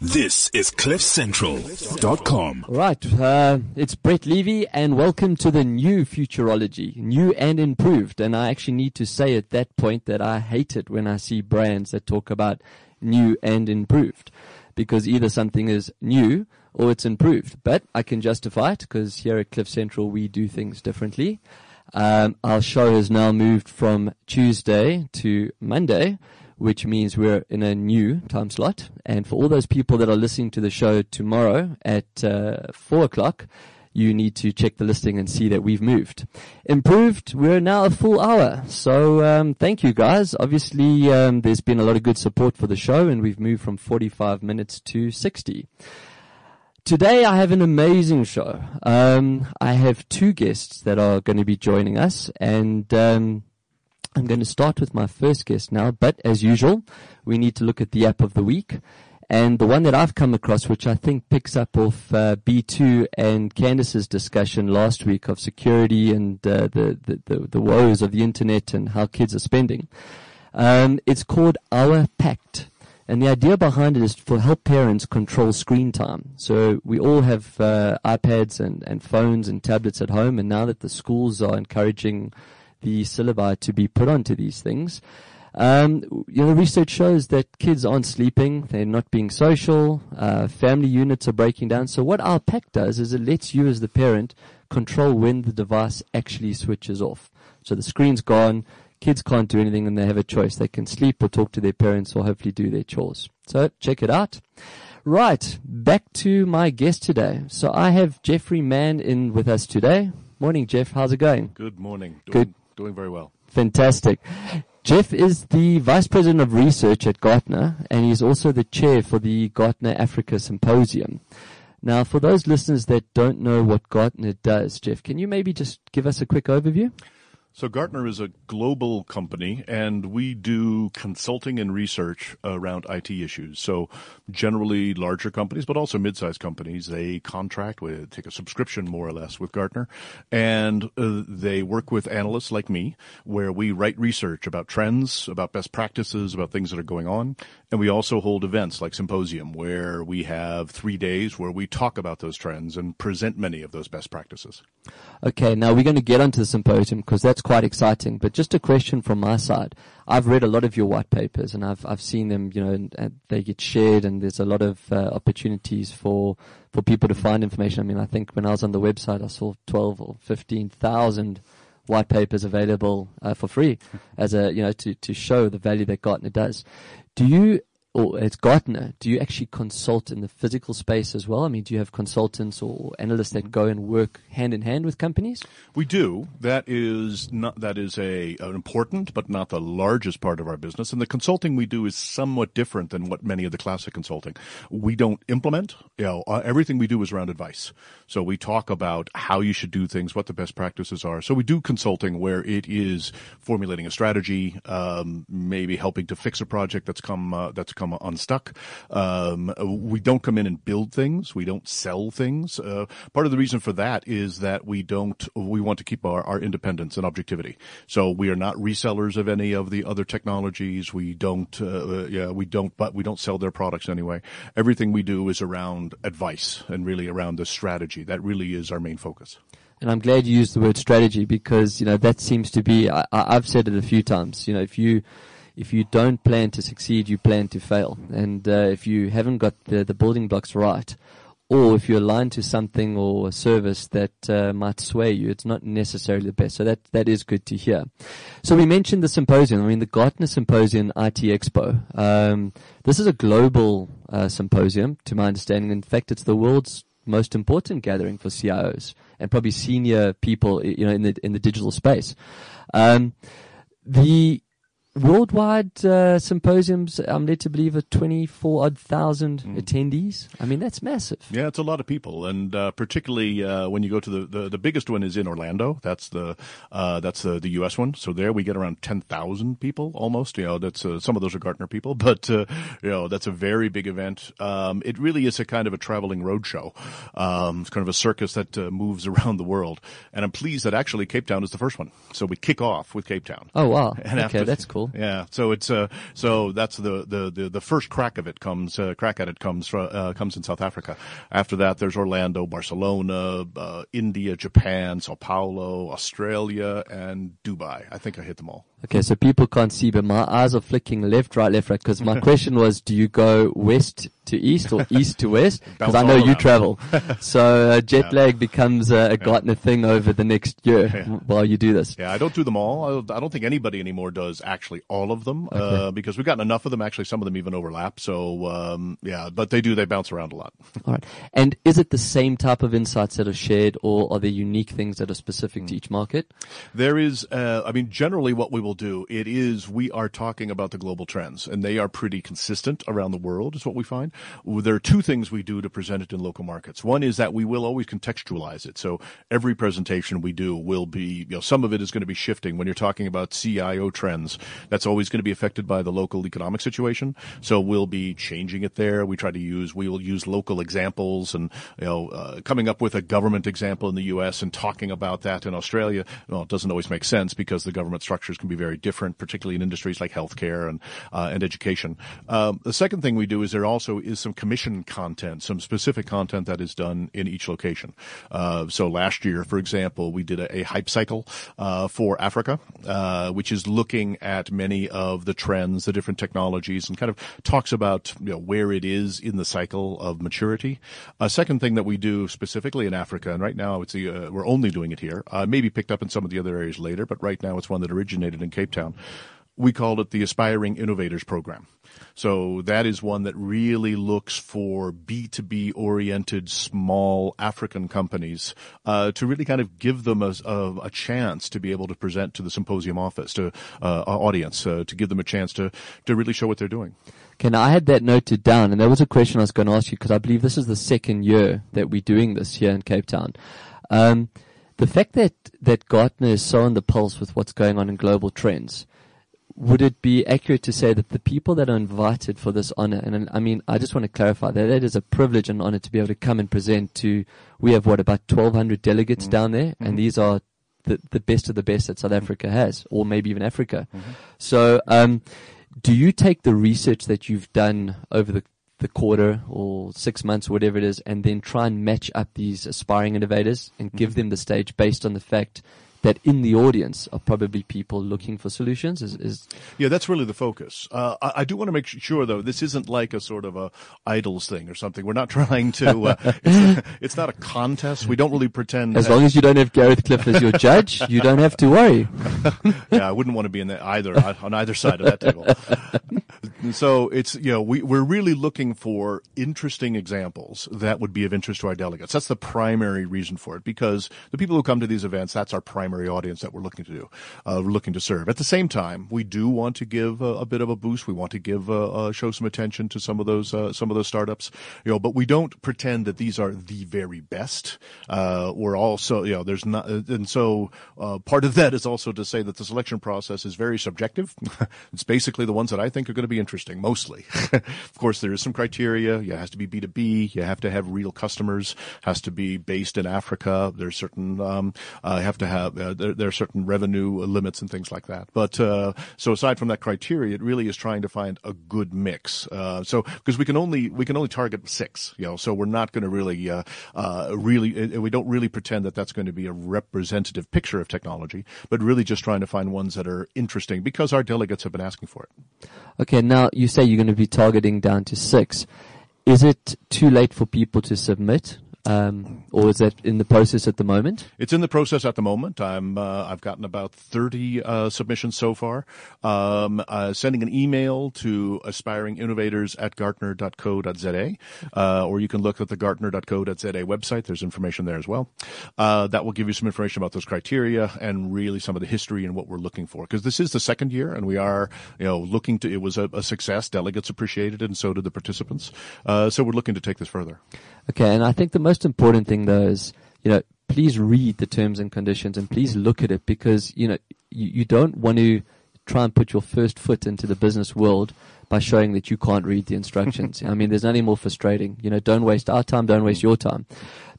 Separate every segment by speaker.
Speaker 1: This is CliffCentral.com.
Speaker 2: Right, uh, it's Brett Levy, and welcome to the new Futurology, new and improved. And I actually need to say at that point that I hate it when I see brands that talk about new and improved, because either something is new or it's improved. But I can justify it because here at Cliff Central we do things differently. Um, our show has now moved from Tuesday to Monday which means we're in a new time slot. And for all those people that are listening to the show tomorrow at uh, four o'clock, you need to check the listing and see that we've moved. Improved, we're now a full hour. So um, thank you guys. Obviously, um, there's been a lot of good support for the show, and we've moved from 45 minutes to 60. Today I have an amazing show. Um, I have two guests that are going to be joining us, and um, I'm going to start with my first guest now, but as usual, we need to look at the app of the week. And the one that I've come across, which I think picks up off uh, B2 and Candice's discussion last week of security and uh, the, the, the, the, woes of the internet and how kids are spending. Um, it's called Our Pact. And the idea behind it is to help parents control screen time. So we all have uh, iPads and, and phones and tablets at home, and now that the schools are encouraging the syllabi to be put onto these things. Um, you know, research shows that kids aren't sleeping, they're not being social, uh, family units are breaking down. So what OurPact does is it lets you as the parent control when the device actually switches off. So the screen's gone, kids can't do anything and they have a choice. They can sleep or talk to their parents or hopefully do their chores. So check it out. Right, back to my guest today. So I have Jeffrey Mann in with us today. Morning, Jeff. How's it going?
Speaker 3: Good morning.
Speaker 2: Good.
Speaker 3: Doing very well.
Speaker 2: Fantastic. Jeff is the Vice President of Research at Gartner, and he's also the chair for the Gartner Africa Symposium. Now, for those listeners that don't know what Gartner does, Jeff, can you maybe just give us a quick overview?
Speaker 3: So Gartner is a global company and we do consulting and research around IT issues. So generally larger companies, but also mid-sized companies, they contract with, take a subscription more or less with Gartner and uh, they work with analysts like me where we write research about trends, about best practices, about things that are going on. And we also hold events like Symposium where we have three days where we talk about those trends and present many of those best practices.
Speaker 2: Okay. Now we're going to get onto the symposium because that's quite exciting. But just a question from my side. I've read a lot of your white papers and I've, I've seen them, you know, and, and they get shared and there's a lot of uh, opportunities for, for people to find information. I mean, I think when I was on the website, I saw 12 or 15,000 white papers available uh, for free as a, you know, to, to show the value that Gartner does. Do you or it's Gartner, do you actually consult in the physical space as well? I mean, do you have consultants or analysts that go and work hand in hand with companies?
Speaker 3: We do. That is not that is a an important but not the largest part of our business. And the consulting we do is somewhat different than what many of the classic consulting. We don't implement. You know, uh, everything we do is around advice. So we talk about how you should do things, what the best practices are. So we do consulting where it is formulating a strategy, um, maybe helping to fix a project that's come uh, that's come come unstuck. Um, we don't come in and build things. We don't sell things. Uh, part of the reason for that is that we don't, we want to keep our, our independence and objectivity. So we are not resellers of any of the other technologies. We don't, uh, yeah, we don't, but we don't sell their products anyway. Everything we do is around advice and really around the strategy. That really is our main focus.
Speaker 2: And I'm glad you used the word strategy because, you know, that seems to be, I, I've said it a few times, you know, if you, if you don't plan to succeed, you plan to fail. And uh, if you haven't got the, the building blocks right, or if you're aligned to something or a service that uh, might sway you, it's not necessarily the best. So that that is good to hear. So we mentioned the symposium. I mean, the Gartner Symposium IT Expo. Um, this is a global uh, symposium, to my understanding. In fact, it's the world's most important gathering for CIOs and probably senior people, you know, in the in the digital space. Um, the worldwide uh, symposiums, I'm led to believe, are 24 odd thousand mm. attendees. I mean, that's massive.
Speaker 3: Yeah, it's a lot of people, and uh, particularly uh, when you go to the, the, the biggest one is in Orlando. That's the uh, that's the, the U.S. one. So there we get around 10,000 people almost. You know, that's uh, some of those are Gartner people, but uh, you know that's a very big event. Um, it really is a kind of a traveling road show. Um, it's kind of a circus that moves around the world, and I'm pleased that actually Cape Town is the first one. So we kick off with Cape Town.
Speaker 2: Oh wow! And okay, after, that's cool cool.
Speaker 3: Yeah, so it's uh, so that's the, the, the, the first crack of it comes uh, crack at it comes fro- uh, comes in South Africa. After that, there's Orlando, Barcelona, uh, India, Japan, Sao Paulo, Australia, and Dubai. I think I hit them all.
Speaker 2: Okay, so people can't see, but my eyes are flicking left, right, left, right. Because my question was, do you go west to east or east to west? Because I know you travel. so uh, jet lag becomes uh, a Gartner thing over the next year
Speaker 3: Yeah.
Speaker 2: while you do this.
Speaker 3: Yeah, I don't do them all. I I don't think anybody anymore does actually all of them uh, because we've gotten enough of them. Actually, some of them even overlap. So um, yeah, but they do. They bounce around a lot.
Speaker 2: All right. And is it the same type of insights that are shared, or are there unique things that are specific to each market?
Speaker 3: There is, uh, I mean, generally what we will do, it is we are talking about the global trends and they are pretty consistent around the world is what we find. There are two things we do to present it in local markets. One is that we will always contextualize it. So every presentation we do will be, you know, some of it is going to be shifting when you're talking about CIO trends. That's always going to be affected by the local economic situation. So we'll be changing it there. We try to use, we will use local examples and, you know, uh, coming up with a government example in the U.S. and talking about that in Australia. Well, it doesn't always make sense because the government structures can be very different, particularly in industries like healthcare and, uh, and education. Um, the second thing we do is there also is some commission content, some specific content that is done in each location. Uh, so last year, for example, we did a, a hype cycle, uh, for Africa, uh, which is looking at many of the trends, the different technologies and kind of talks about, you know, where it is in the cycle of maturity. A second thing that we do specifically in Africa, and right now it's the, uh, we're only doing it here, uh, maybe picked up in some of the other areas later, but right now it's one that originated in Cape Town. We called it the Aspiring Innovators Program. So that is one that really looks for B2B oriented small African companies, uh, to really kind of give them a, a, a chance to be able to present to the symposium office, to, uh, our audience, uh, to give them a chance to, to really show what they're doing.
Speaker 2: Okay, now I had that noted down, and there was a question I was going to ask you because I believe this is the second year that we're doing this here in Cape Town. Um, the fact that that Gartner is so on the pulse with what's going on in global trends, would it be accurate to say that the people that are invited for this honor, and I mean, I just want to clarify that that is a privilege and honor to be able to come and present to, we have what, about 1200 delegates mm-hmm. down there, and mm-hmm. these are the, the best of the best that South Africa has, or maybe even Africa. Mm-hmm. So, um, do you take the research that you've done over the the quarter or six months, whatever it is, and then try and match up these aspiring innovators and give mm-hmm. them the stage based on the fact that in the audience are probably people looking for solutions? Is, is
Speaker 3: Yeah, that's really the focus. Uh, I, I do want to make sure, though, this isn't like a sort of a idols thing or something. We're not trying to. Uh, it's, it's not a contest. We don't really pretend.
Speaker 2: as
Speaker 3: that-
Speaker 2: long as you don't have Gareth Cliff as your judge, you don't have to worry.
Speaker 3: yeah, I wouldn't want to be in the either on either side of that table. so it's you know we we're really looking for interesting examples that would be of interest to our delegates. That's the primary reason for it because the people who come to these events, that's our primary audience that we're looking to do. Uh, looking to serve. At the same time, we do want to give a, a bit of a boost. We want to give uh, uh, show some attention to some of those uh, some of those startups. You know, but we don't pretend that these are the very best. Uh, we're also you know there's not and so part of that is also to say that the selection process is very subjective. it's basically the ones that I think are going to be interesting mostly. of course, there is some criteria. It has to be B2B. You have to have real customers. Has to be based in Africa. There's certain um, uh, have to have uh, there, there are certain revenue limits and things like that. But uh, so aside from that criteria, it really is trying to find a good mix. Uh, so because we can only we can only target six, you know, so we're not going to really uh, uh, really we don't really pretend that that's going to be a representative picture of technology, but really just trying to find ones that are interesting because our delegates have been asking for it.
Speaker 2: Okay, now you say you're going to be targeting down to six. Is it too late for people to submit? Um, or is that in the process at the moment?
Speaker 3: It's in the process at the moment. I'm uh, I've gotten about 30 uh, submissions so far. Um, uh, sending an email to aspiring innovators at gartner.co.za, uh, or you can look at the gartner.co.za website. There's information there as well. Uh, that will give you some information about those criteria and really some of the history and what we're looking for. Because this is the second year, and we are you know looking to. It was a, a success. Delegates appreciated it, and so did the participants. Uh, so we're looking to take this further.
Speaker 2: Okay, and I think the most important thing though is, you know, please read the terms and conditions and please look at it because, you know, you, you don't want to try and put your first foot into the business world by showing that you can't read the instructions. I mean, there's nothing more frustrating. You know, don't waste our time, don't waste your time.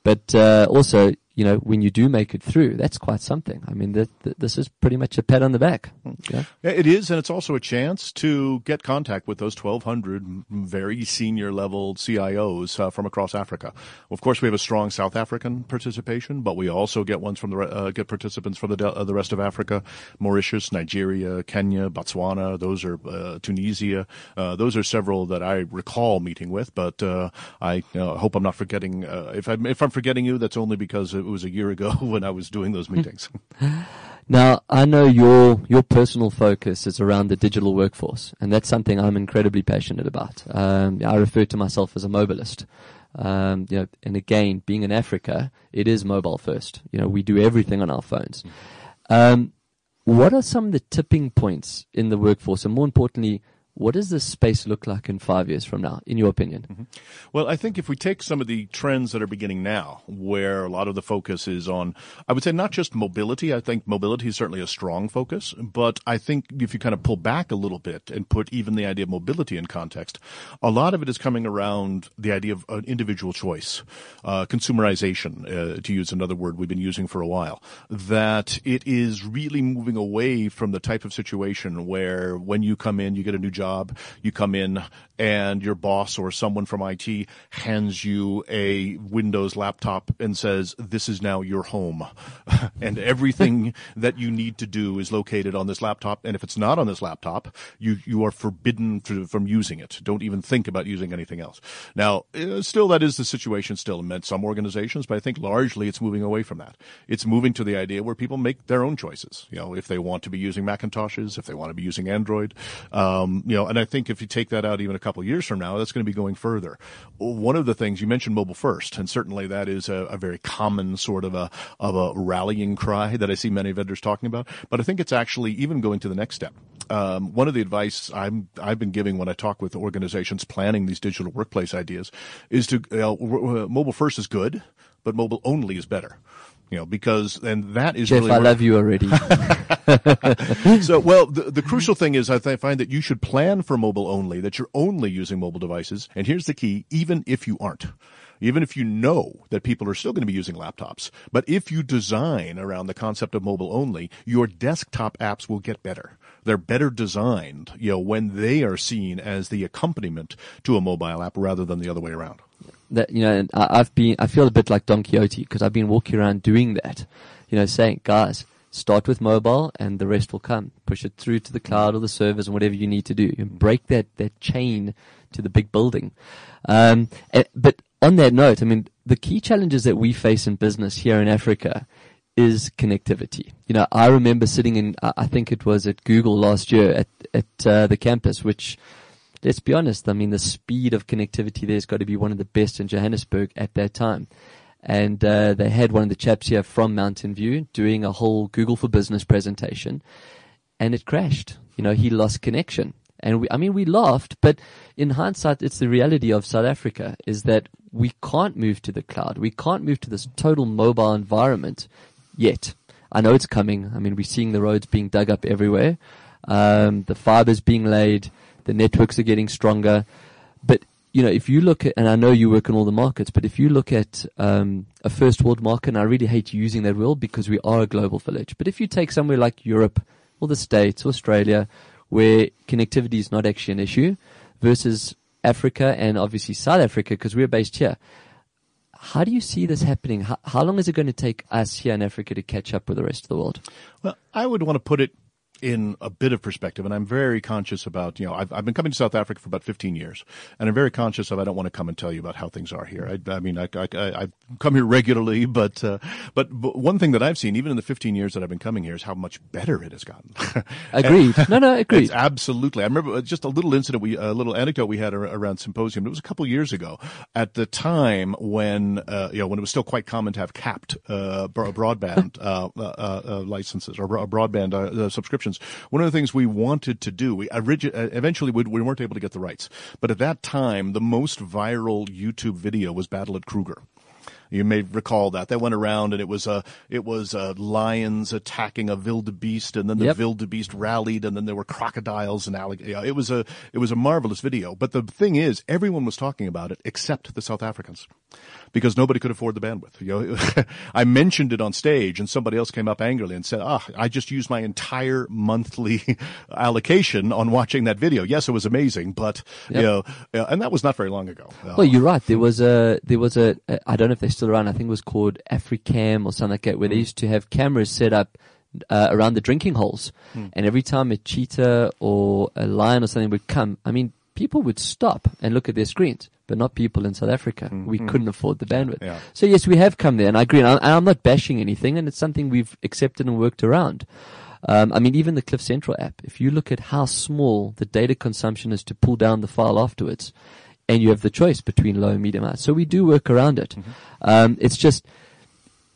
Speaker 2: But uh, also, you know, when you do make it through, that's quite something. I mean, this is pretty much a pat on the back.
Speaker 3: Yeah? It is, and it's also a chance to get contact with those 1,200 very senior level CIOs uh, from across Africa. Of course, we have a strong South African participation, but we also get ones from the uh, get participants from the uh, the rest of Africa, Mauritius, Nigeria, Kenya, Botswana. Those are uh, Tunisia. Uh, those are several that I recall meeting with, but uh, I hope I'm not forgetting. if I'm if I'm forgetting you, that's only because it was a year ago when I was doing those meetings.
Speaker 2: Now, I know your your personal focus is around the digital workforce, and that's something I'm incredibly passionate about. Um, I refer to myself as a mobilist. Um, you know, and again, being in Africa, it is mobile first. You know, we do everything on our phones. Um, what are some of the tipping points in the workforce, and more importantly, what does this space look like in five years from now, in your opinion? Mm-hmm.
Speaker 3: Well, I think if we take some of the trends that are beginning now, where a lot of the focus is on, I would say not just mobility. I think mobility is certainly a strong focus, but I think if you kind of pull back a little bit and put even the idea of mobility in context, a lot of it is coming around the idea of an individual choice, uh, consumerization, uh, to use another word we've been using for a while, that it is really moving away from the type of situation where when you come in, you get a new job job. You come in and your boss or someone from IT hands you a Windows laptop and says, this is now your home. and everything that you need to do is located on this laptop. And if it's not on this laptop, you, you are forbidden to, from using it. Don't even think about using anything else. Now, uh, still, that is the situation still in some organizations, but I think largely it's moving away from that. It's moving to the idea where people make their own choices. You know, if they want to be using Macintoshes, if they want to be using Android, um, you know, and I think if you take that out even a couple years from now, that's going to be going further. One of the things you mentioned mobile first, and certainly that is a, a very common sort of a of a rallying cry that I see many vendors talking about. But I think it's actually even going to the next step. Um, one of the advice I'm I've been giving when I talk with organizations planning these digital workplace ideas is to you mobile first is good, but mobile only is better you know, because and that is
Speaker 2: Jeff,
Speaker 3: really
Speaker 2: I love you already.
Speaker 3: so, well, the, the crucial thing is I th- find that you should plan for mobile only, that you're only using mobile devices. And here's the key, even if you aren't. Even if you know that people are still going to be using laptops, but if you design around the concept of mobile only, your desktop apps will get better. They're better designed, you know, when they are seen as the accompaniment to a mobile app rather than the other way around.
Speaker 2: That you know, I've been, I feel a bit like Don Quixote because I've been walking around doing that, you know, saying, guys, Start with mobile and the rest will come. Push it through to the cloud or the servers and whatever you need to do. Break that, that chain to the big building. Um, eh, but on that note, I mean, the key challenges that we face in business here in Africa is connectivity. You know, I remember sitting in, I think it was at Google last year at, at uh, the campus, which let's be honest, I mean, the speed of connectivity there's got to be one of the best in Johannesburg at that time and uh, they had one of the chaps here from Mountain View doing a whole Google for Business presentation, and it crashed. You know, he lost connection. And we, I mean, we laughed, but in hindsight, it's the reality of South Africa is that we can't move to the cloud. We can't move to this total mobile environment yet. I know it's coming. I mean, we're seeing the roads being dug up everywhere. Um, the fibers being laid. The networks are getting stronger. But you know, if you look at, and I know you work in all the markets, but if you look at um, a first world market, and I really hate using that word because we are a global village, but if you take somewhere like Europe or the States, Australia, where connectivity is not actually an issue, versus Africa and obviously South Africa, because we're based here. How do you see this happening? How, how long is it going to take us here in Africa to catch up with the rest of the world?
Speaker 3: Well, I would want to put it in a bit of perspective, and I'm very conscious about, you know, I've, I've been coming to South Africa for about 15 years, and I'm very conscious of I don't want to come and tell you about how things are here. I, I mean, I, I, I come here regularly, but, uh, but, but one thing that I've seen, even in the 15 years that I've been coming here, is how much better it has gotten.
Speaker 2: agreed. no, no, agreed.
Speaker 3: absolutely. I remember just a little incident, we, a little anecdote we had around symposium. It was a couple years ago, at the time when, uh, you know, when it was still quite common to have capped uh, broadband uh, uh, uh, licenses or broadband subscriptions subscriptions. One of the things we wanted to do, we origi- uh, eventually we, we weren't able to get the rights, but at that time, the most viral YouTube video was Battle at Kruger. You may recall that that went around, and it was a it was a lions attacking a wildebeest, and then the
Speaker 2: Yep.
Speaker 3: wildebeest rallied, and then there were crocodiles and alligators. It was a it was a marvelous video. But the thing is, everyone was talking about it except the South Africans, because nobody could afford the bandwidth. You know, I mentioned it on stage, and somebody else came up angrily and said, "Ah, I just used my entire monthly allocation on watching that video. Yes, it was amazing, but you know, uh, and that was not very long ago. Uh,
Speaker 2: Well, you're right. There was a there was a I don't know if they're still around. I think it was called Africam or something like that, where they used to have cameras set up uh, around the drinking holes, and every time a cheetah or a lion or something would come, I mean, people would stop and look at their screens, but not people in South Africa. We couldn't afford the bandwidth.
Speaker 3: Yeah.
Speaker 2: So yes, we have come there, and I agree. And I- I'm not bashing anything, and it's something we've accepted and worked around. Um, I mean, even the Cliff Central app, if you look at how small the data consumption is to pull down the file afterwards, and you have the choice between low and medium high. So we do work around it. Mm-hmm. Um, it's just,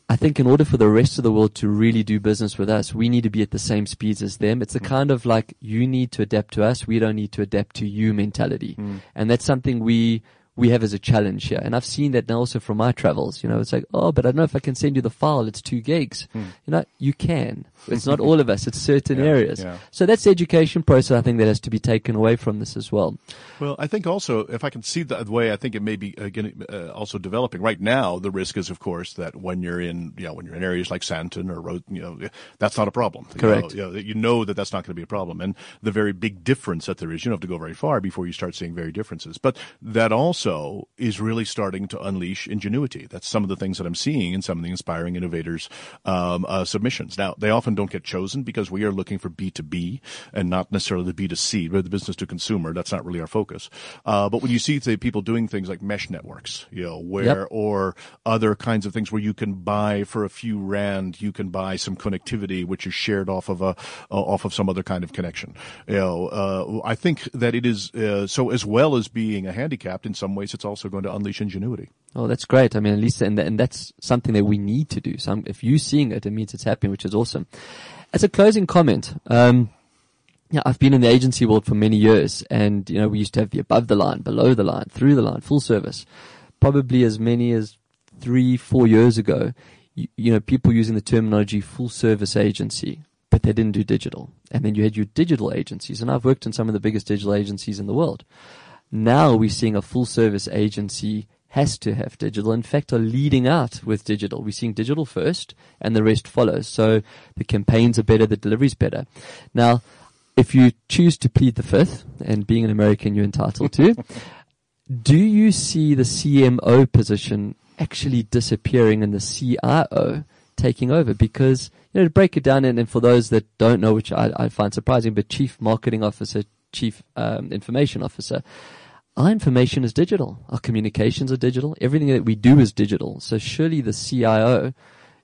Speaker 2: I think in order for the rest of the world to really do business with us, we need to be at the same speeds as them. It's a mm. kind of like you need to adapt to us, we don't need to adapt to you mentality. Mm. And that's something we we have as a challenge here. And I've seen that now also from my travels. You know, it's like, oh, but I don't know if I can send you the file. It's two gigs. You know, you can. It's not all of us. It's certain
Speaker 3: Yeah,
Speaker 2: areas.
Speaker 3: yeah.
Speaker 2: So that's the education process. I think that has to be taken away from this as well.
Speaker 3: Well, I think also, if I can see the way I think it may be uh, getting, uh, also developing right now, the risk is, of course, that when you're in, you know, when you're in areas like Sandton or, Ro- you know, that's not a problem. You
Speaker 2: Correct.
Speaker 3: know, You know, you know that that's not going to be a problem. And the very big difference that there is, you don't have to go very far before you start seeing very differences. But that also is really starting to unleash ingenuity. That's some of the things that I'm seeing in some of the inspiring innovators um, uh, submissions. Now, they often don't get chosen because we are looking for B2B and not necessarily the B2C, but the business to consumer. That's not really our focus. Uh, but when you see say, people doing things like mesh networks, you know, where
Speaker 2: Yep.
Speaker 3: or other kinds of things where you can buy for a few rand, you can buy some connectivity which is shared off of a uh, off of some other kind of connection. You know, uh, I think that it is uh, so as well as being a handicap. In some ways, it's also going to unleash ingenuity.
Speaker 2: Oh, that's great. I mean, at least, and, and that's something that we need to do. So I'm- if you're seeing it, it means it's happening, which is awesome. As a closing comment, um, yeah, I've been in the agency world for many years and, you know, we used to have the above the line, below the line, through the line, full service. Probably as many as three, four years ago, you, you know, people using the terminology full service agency, but they didn't do digital. And then you had your digital agencies and I've worked in some of the biggest digital agencies in the world. Now we're seeing a full service agency has to have digital. In fact, are leading out with digital. We're seeing digital first and the rest follows. So the campaigns are better, the delivery's better. Now, if you choose to plead the fifth, and being an American, you're entitled to, do you see the CMO position actually disappearing and the CIO taking over? Because, you know, to break it down, and, and for those that don't know, which I, I find surprising, but chief marketing officer, chief um, information officer, our information is digital. Our communications are digital. Everything that we do is digital. So surely the CIO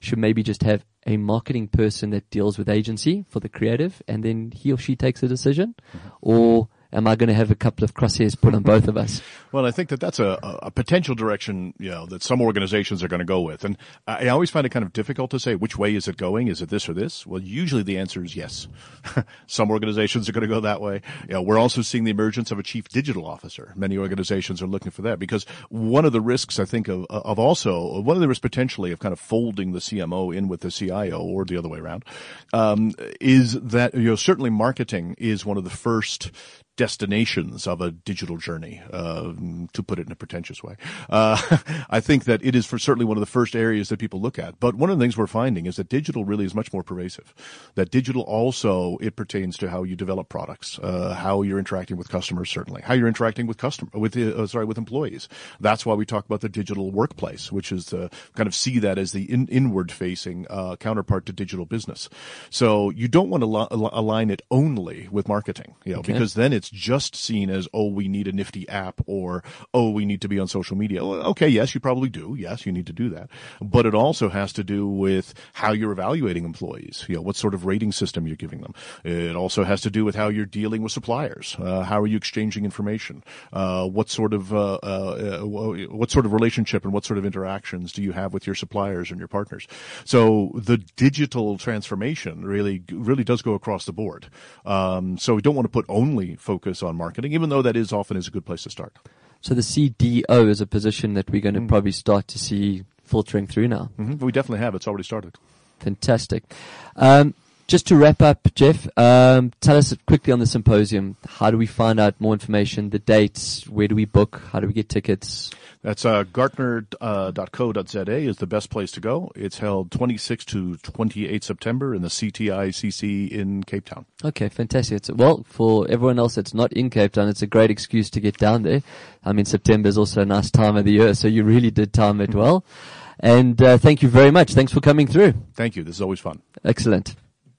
Speaker 2: should maybe just have a marketing person that deals with agency for the creative and then he or she takes a decision? Or am I going to have a couple of crosshairs put on both of us?
Speaker 3: Well, I think that that's a, a potential direction, you know, that some organizations are going to go with. And I always find it kind of difficult to say which way is it going? Is it this or this? Well, usually the answer is yes. some organizations are going to go that way. You know, we're also seeing the emergence of a chief digital officer. Many organizations are looking for that because one of the risks, I think, of, of also, one of the risks potentially of kind of folding the CMO in with the CIO or the other way around, um, is that, you know, certainly marketing is one of the first destinations of a digital journey, uh, to put it in a pretentious way. Uh, I think that it is for certainly one of the first areas that people look at. But one of the things we're finding is that digital really is much more pervasive. That digital also, it pertains to how you develop products, uh, how you're interacting with customers, certainly, how you're interacting with customer, with, uh, sorry, with employees. That's why we talk about the digital workplace, which is to kind of see that as the in, inward facing, uh, counterpart to digital business. So you don't want to li- align it only with marketing, you know,
Speaker 2: Okay.
Speaker 3: because then it's just seen as, oh, we need a nifty app or, oh, we need to be on social media. Okay, yes, you probably do. Yes, you need to do that. But it also has to do with how you're evaluating employees. You know, what sort of rating system you're giving them. It also has to do with how you're dealing with suppliers. Uh, how are you exchanging information? Uh, what sort of, uh, uh, uh, what sort of relationship and what sort of interactions do you have with your suppliers and your partners? So the digital transformation really, really does go across the board. Um, so we don't want to put only focus on marketing, even though that is often is a good place to start.
Speaker 2: So the CDO is a position that we're going to probably start to see filtering through now.
Speaker 3: hmm We definitely have. It's already started.
Speaker 2: Fantastic. Um, just to wrap up, Jeff, um, tell us quickly on the symposium. How do we find out more information? The dates? Where do we book? How do we get tickets?
Speaker 3: That's uh, Gartner.co.za is the best place to go. It's held 26 to 28 September in the CTICC in Cape Town.
Speaker 2: Okay, fantastic. It's, well, for everyone else that's not in Cape Town, it's a great excuse to get down there. I mean, September is also a nice time of the year, so you really did time it well. And uh, thank you very much. Thanks for coming through.
Speaker 3: Thank you. This is always fun.
Speaker 2: Excellent.